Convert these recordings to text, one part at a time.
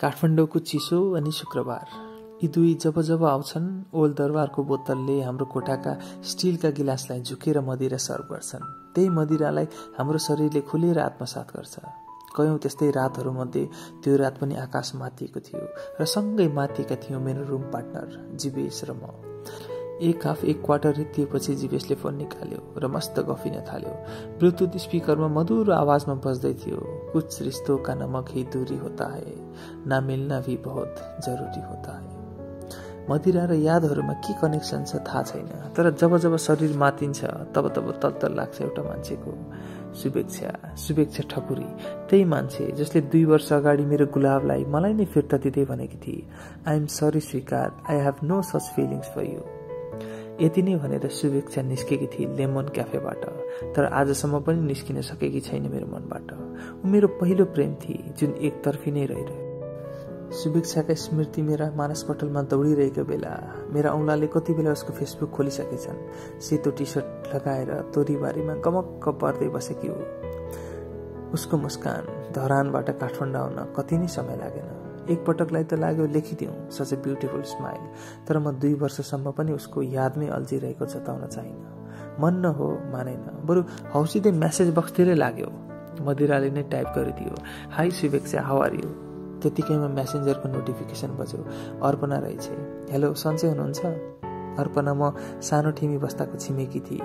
काठमाडौँको चिसो अनि शुक्रबार। यी दुई जब जब आउँछन् ओल दरबारको बोतलले हाम्रो कोठाका स्टिलका गिलासलाई झुकेर मदिरा सर्भ गर्छन्। त्यही मदिरालाई हाम्रो शरीरले खुलेर आत्मसात गर्छ। कयौँ त्यस्तै रातहरूमध्ये त्यो रात पनि आकाश माथिएको थियो र सँगै माथिएका थियौँ मेरो रुम पार्टनर जिवेश र म। एक हाफ एक क्वार्टर रित्तिएपछि जीवेशले फोन निकाल्यो र मस्त गफिन थाल्यो। ब्लुटुथ स्पिकरमा मधुरो आवाजमा बज्दै थियो कुछ रिस्तो का नमक ही दूरी होता है ना मिल्ना भी बहुत जरुरी होता है। मदिरा र यादहरूमा के कनेक्सन छ थाहा छैन तर जब जब शरीर मातिन्छ तब तब तल लाग्छ एउटा मान्छेको। शुभेच्छा शुभेच्छा ठकुरी। त्यही मान्छे जसले दुई वर्ष अगाडि मेरो गुलाबलाई मलाई नै फिर्ता दिँदै भनेकी थिए। Am sorry Swikar I have no such feelings for you यति नै भनेर शुभेच्छा निस्केकी थिए लेमन क्याफेबाट। तर आजसम्म पनि निस्किन सकेकी छैन मेरो मनबाट। ऊ मेरो पहिलो प्रेम थिए जुन एकतर्फी नै रहिरह्यो। शुभेच्छाका स्मृति मेरा मानसपटलमा दौडिरहेको बेला मेरा औँलाले कति बेला उसको फेसबुक खोलिसकेछन्। सेतो टी सर्ट लगाएर तोरीबारीमा गमक्क पर्दै बसेकी हो। उसको मुस्कान धरानबाट काठमाडौँ आउन कति नै समय लागेन। एकपटकलाई त लाग्यो लेखिदिउँ सच ए ब्युटिफुल स्माइल। तर म दुई वर्षसम्म पनि उसको यादमै अल्झिरहेको जताउन चाहिनँ मन न हो मानेन। बरु हौसिँदै म्यासेज बक्सतिरै लाग्यो। मदिराले नै टाइप गरिदियो हाई हाउ आर यु? त्यतिकैमा म्यासेन्जरको नोटिफिकेसन बज्यो अर्पणा रहेछ हेलो सन्चै हुनुहुन्छ? अर्पणा म सानो ठिमी बस्दाको छिमेकी थिएँ।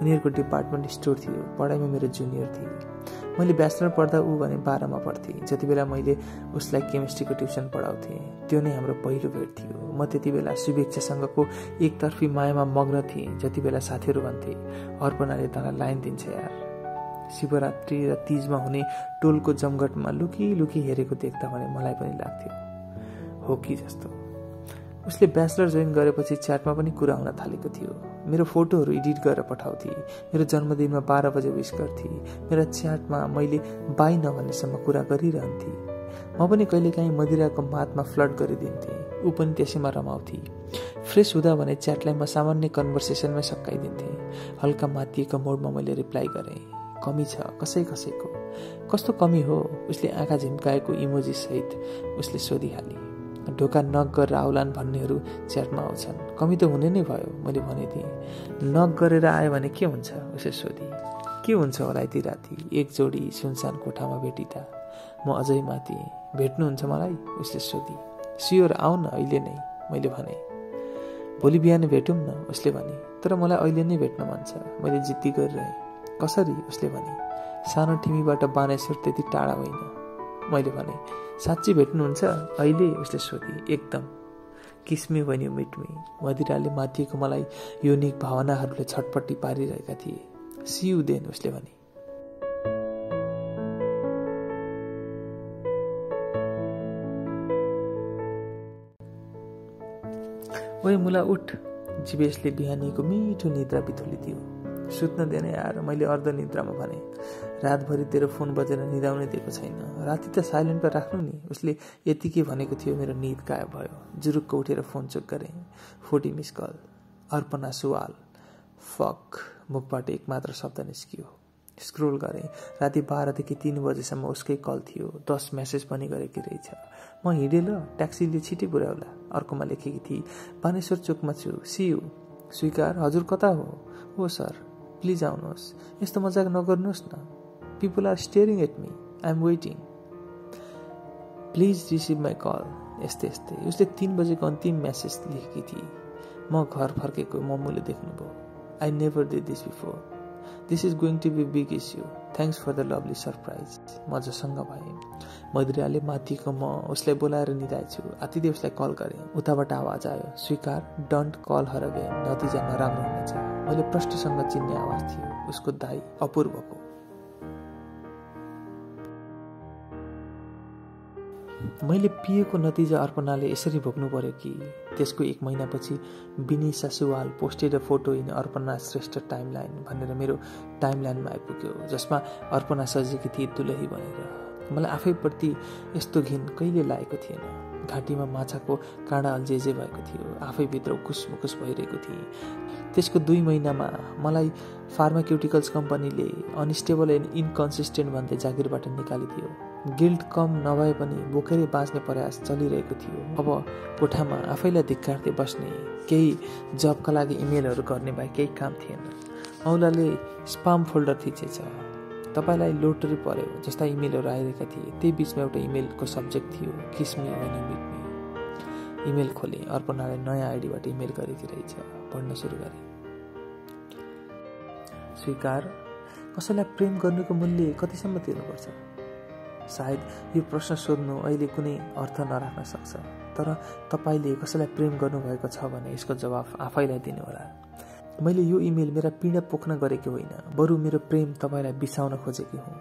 उनीहरूको डिपार्टमेन्ट स्टोर थियो पढाइमा मेरो जुनियर थिए। मैले ब्याचलर पढ्दा ऊ भने बाह्रमा पढ्थेँ। जति बेला मैले उसलाई केमिस्ट्रीको ट्युसन पढाउँथेँ त्यो नै हाम्रो पहिलो भेट थियो। म त्यति बेला शुभेच्छासँगको एकतर्फी मायामा मग्न थिएँ जति बेला साथीहरू भन्थे अर्पणाले तँलाई लाइन दिन्छ यार। शिवरात्रि र तिजमा हुने टोलको जमघटमा लुकी लुकी हेरेको देख्दा भने मलाई पनि लाग्थ्यो हो कि जस्तो। उसले ब्याचलर जोइन गरेपछि च्याटमा पनि कुरा हुन थालेको थियो। मेरो फोटोहरू एडिट गरेर पठाउँथे। मेरो जन्मदिनमा बाह्र बजे विस गर्थे। मेरो च्याटमा मैले बाई नभन्नेसम्म कुरा गरिरहन्थे। म पनि कहिलेकाहीँ मदिराको मातमा फ्लड गरिदिन्थेँ। ऊ पनि त्यसैमा रमाउँथे। फ्रेस हुँदा भने च्याटलाई म सामान्य कन्भर्सेसनमै सकाइदिन्थेँ। हल्का मातिएको मोडमा मैले रिप्लाई गरेँ। कमी छ कसै कसैको। कस्तो कमी हो? उसले आँखा झिम्काएको इमोजी सहित उसले सोधिहाले। ढोका नक गरेर आउलान् भन्नेहरू च्याटमा आउँछन्। कमी त हुने नै भयो मैले भनेदिएँ। नक गरेर आयो भने के हुन्छ? उसले सोधी। के हुन्छ होला यति राति? एक जोडी सुनसान कोठामा भेटिँदा। म अझै माथि भेट्नुहुन्छ मलाई? उसले सोधी। सियोर आऊ न अहिले नै। मैले भने। भोलि बिहान भेटौँ न? उसले भने। तर मलाई अहिले नै भेट्न मन छ। मैले जिद्दी गरिरहेँ। कसरी? उसले भने। सानो ठिमीबाट बानेश्वर त्यति टाढा होइन। मैले भने साँच्ची भेट्नुहुन्छ? अहिले उसले सोधे एकदम। किस्मी बन्यो मिटमी मदिराले माथिएको मलाई युनिक भावनाहरूले छटपट्टि पारिरहेका थिए। सियु देन उसले भने। ओए मुला उठ। जीवेशले बिहानीको मिठो निद्रा बिथोलिदियो। सुत्न देने आएर मैले अर्ध निद्रामा भने। रातभरि तेरो फोन बजेर निदाउनै दिएको छैन। राति त साइलेन्टमा राख्नु नि। उसले यतिकै भनेको थियो मेरो निद गायब भयो। जुरुक्क उठेर फोन चुक गरेँ। Forty miss call. अर्पणा सुवाल। फक। मुखबाट एक मात्र शब्द निस्कियो। स्क्रोल गरेँ। राति बाह्रदेखि तिन बजेसम्म उसकै कल थियो। दस मेसेज पनि गरेकी रहेछ। म हिँडेँ ल। ट्याक्सीले छिटै पुर्याउला अर्कोमा लेखेकी थिए पानेश्वर चोकमा छु। सियु स्वीकार। हजुर कता हो? हो सर। प्लिज आउनुहोस् यस्तो मजाक नगर्नुहोस् न. People are staring at me I am waiting please receive my call यस्तै यस्तै. उसले तिन बजेको अन्तिम म्यासेज लेखेकी थिए। म घर फर्केको मम्मीले देख्नुभयो। I never did this before this is going to be big issue thanks for the lovely surprise म जसँग भएँ। मदिराले माथिको म उसलाई बोलाएर निधाएछु आतिदे उसलाई कल गरेँ। उताबाट आवाज आयो। स्वीकार डन्ट कल हर अगेन। नतिजा नराम्रो हुनेछ। मैले प्रष्टसँग चिन्ने आवाज थियो। उसको दाई अपूर्वको। मैले पिएको नतिजा अर्पणाले यसरी भोग्नु पर्यो कि त्यसको एक महिनापछि Binisha Suwal posted photo in Arpana Shrestha timeline भनेर मेरो टाइमलाइनमा आइपुग्यो जसमा अर्पणा सजेकी थिए दुलही भनेर। मलाई आफैप्रति यस्तो घिन कहिले लागेको थिएन। घाँटीमा माछाको काँडा अल्झेजे भएको थियो आफैभित्र मुकुस भइरहेको थिएँ। त्यसको दुई महिनामा मलाई फार्माक्युटिकल्स कम्पनीले अनस्टेबल एन्ड इन्कन्सिस्टेन्ट भन्दै जागिरबाट निकालिदियो। गिल्ट कम नभए पनि बोकेरै बाँच्ने प्रयास चलिरहेको थियो। अब कोठामा आफैलाई धिक्कार्दै बस्ने केही जबका लागि इमेलहरू गर्ने भए केही काम थिएन। औलाले स्पाम फोल्डर थिचेछ। तपाईँलाई लोटरी पर्यो जस्ता इमेलहरू आइरहेका थिए। त्यही बिचमा एउटा इमेलको सब्जेक्ट थियो किसमी अनि मिटमी इमेल खोले अर्पणाले नयाँ आइडीबाट इमेल गरेकी रहेछ। पढ्न सुरु गरे। स्वीकार। कसैलाई प्रेम गर्नुको मूल्य कतिसम्म तिर्नुपर्छ? सायद यो प्रश्न सोध्नु अहिले कुनै अर्थ नराख्न सक्छ। तर तपाईँले कसैलाई प्रेम गर्नुभएको छ भने यसको जवाफ आफैलाई दिनुहोला। मैले यो इमेल मेरा पीडा पोख्न गरेको होइन बरु मेरो प्रेम तपाईँलाई बिसाउन खोजेकी हुँ।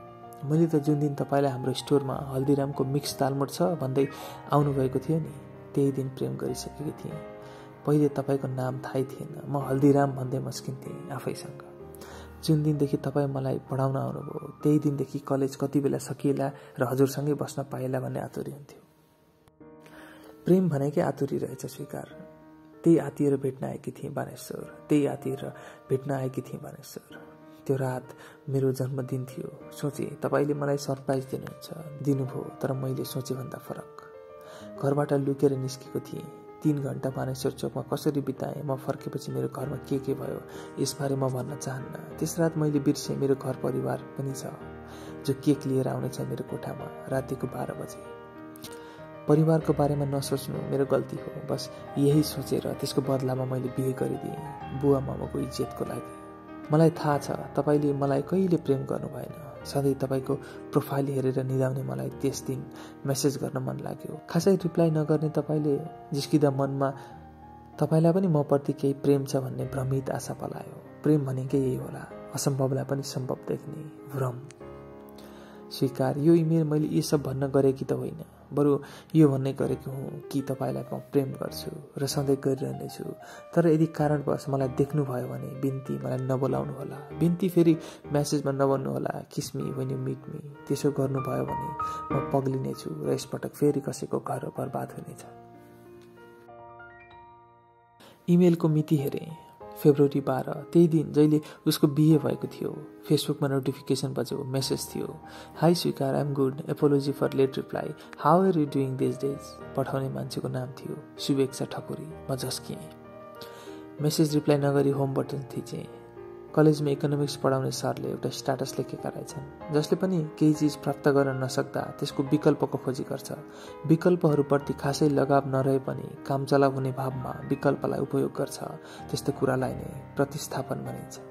मैले त जुन दिन तपाईँलाई हाम्रो स्टोरमा हल्दीरामको मिक्स दालमोट छ भन्दै आउनुभएको थियो नि त्यही दिन प्रेम गरिसकेकी थिएँ। पहिले तपाईँको नाम थाहै थिएन म हल्दीराम भन्दै मस्किन्थेँ आफैसँग। जुन दिनदेखि तपाईँ मलाई पढाउन आउनुभयो त्यही दिनदेखि कलेज कति बेला सकिएला र हजुरसँगै बस्न पाएला भन्ने आतुरी हुन्थ्यो। प्रेम भनेकै आतुरी रहेछ स्वीकार। त्यही आतिएर भेट्न आएकी थिएँ बानेश्वर। त्यही आतिएर भेट्न आएकी थिएँ बानेश्वर। त्यो रात मेरो जन्मदिन थियो। सोचेँ तपाईँले मलाई सरप्राइज दिनुहुन्छ। दिनुभयो तर मैले सोचेभन्दा फरक। घरबाट लुकेर निस्केको थिएँ। तिन घन्टा बानेश्वर चोकमा कसरी बिताएँ? म फर्केपछि मेरो घरमा के के भयो? यसबारे म भन्न चाहन्न। त्यस रात मैले बिर्सेँ मेरो घर परिवार पनि छ जो केक लिएर आउनेछ मेरो कोठामा। रातिको बाह्र बजे। परिवारको बारेमा नसोच्नु मेरो गल्ती हो। बस यही सोचेर त्यसको बदलामा मैले बिहे गरिदिएँ। बुवा मामाको इज्जतको लागि। मलाई थाहा छ तपाईँले मलाई कहिले प्रेम गर्नु भएन सधैँ तपाईँको प्रोफाइल हेरेर निधाउने मलाई त्यस दिन मेसेज गर्न मन लाग्यो। खासै रिप्लाई नगर्ने तपाईँले जिस्किँदा मनमा तपाईँलाई पनि मप्रति केही प्रेम छ भन्ने भ्रमित आशा पलायो। प्रेम भनेकै यही होला। असम्भवलाई पनि सम्भव देख्ने भ्रम। स्वीकार। यो इमेल मैले यी सब भन्न गरेकी त होइन। बरु यो भन्ने गरेको हुँ कि तपाईँलाई म प्रेम गर्छु र सधैँ गरिरहनेछु तर यदि कारणवश मलाई देख्नुभयो भने बिन्ती मलाई नबोलाउनु होला। बिन्ती फेरि म्यासेजमा नबन्नु होला। Kiss me when you meet me त्यसो गर्नुभयो भने म पग्लिनेछु र यसपटक फेरि कसैको घर बर्बाद हुनेछ। इमेलको मिति हेरेँ। फेब्रुअरी बाह्र त्यही दिन जहिले उसको बिहे भएको थियो फेसबुकमा नोटिफिकेसन बज्यो मेसेज थियो। Hi Swikar I'm good apology for late reply how are you doing this days पठाउने मान्छेको नाम थियो शुभेच्छा ठकुरी म झस्किएँ। मेसेज रिप्लाई नगरी होम बटन थिचेँ। कलेजमा इकोनोमिक्स पढाउने सरले एउटा स्ट्याटस लेखेका रहेछन् जसले पनि केही चिज प्राप्त गर्न नसक्दा त्यसको विकल्पको खोजी गर्छ। विकल्पहरूप्रति खासै लगाव नरहे पनि काम चलाव हुने भावमा विकल्पलाई उपयोग गर्छ त्यस्तो कुरालाई नै प्रतिस्थापन भनिन्छ।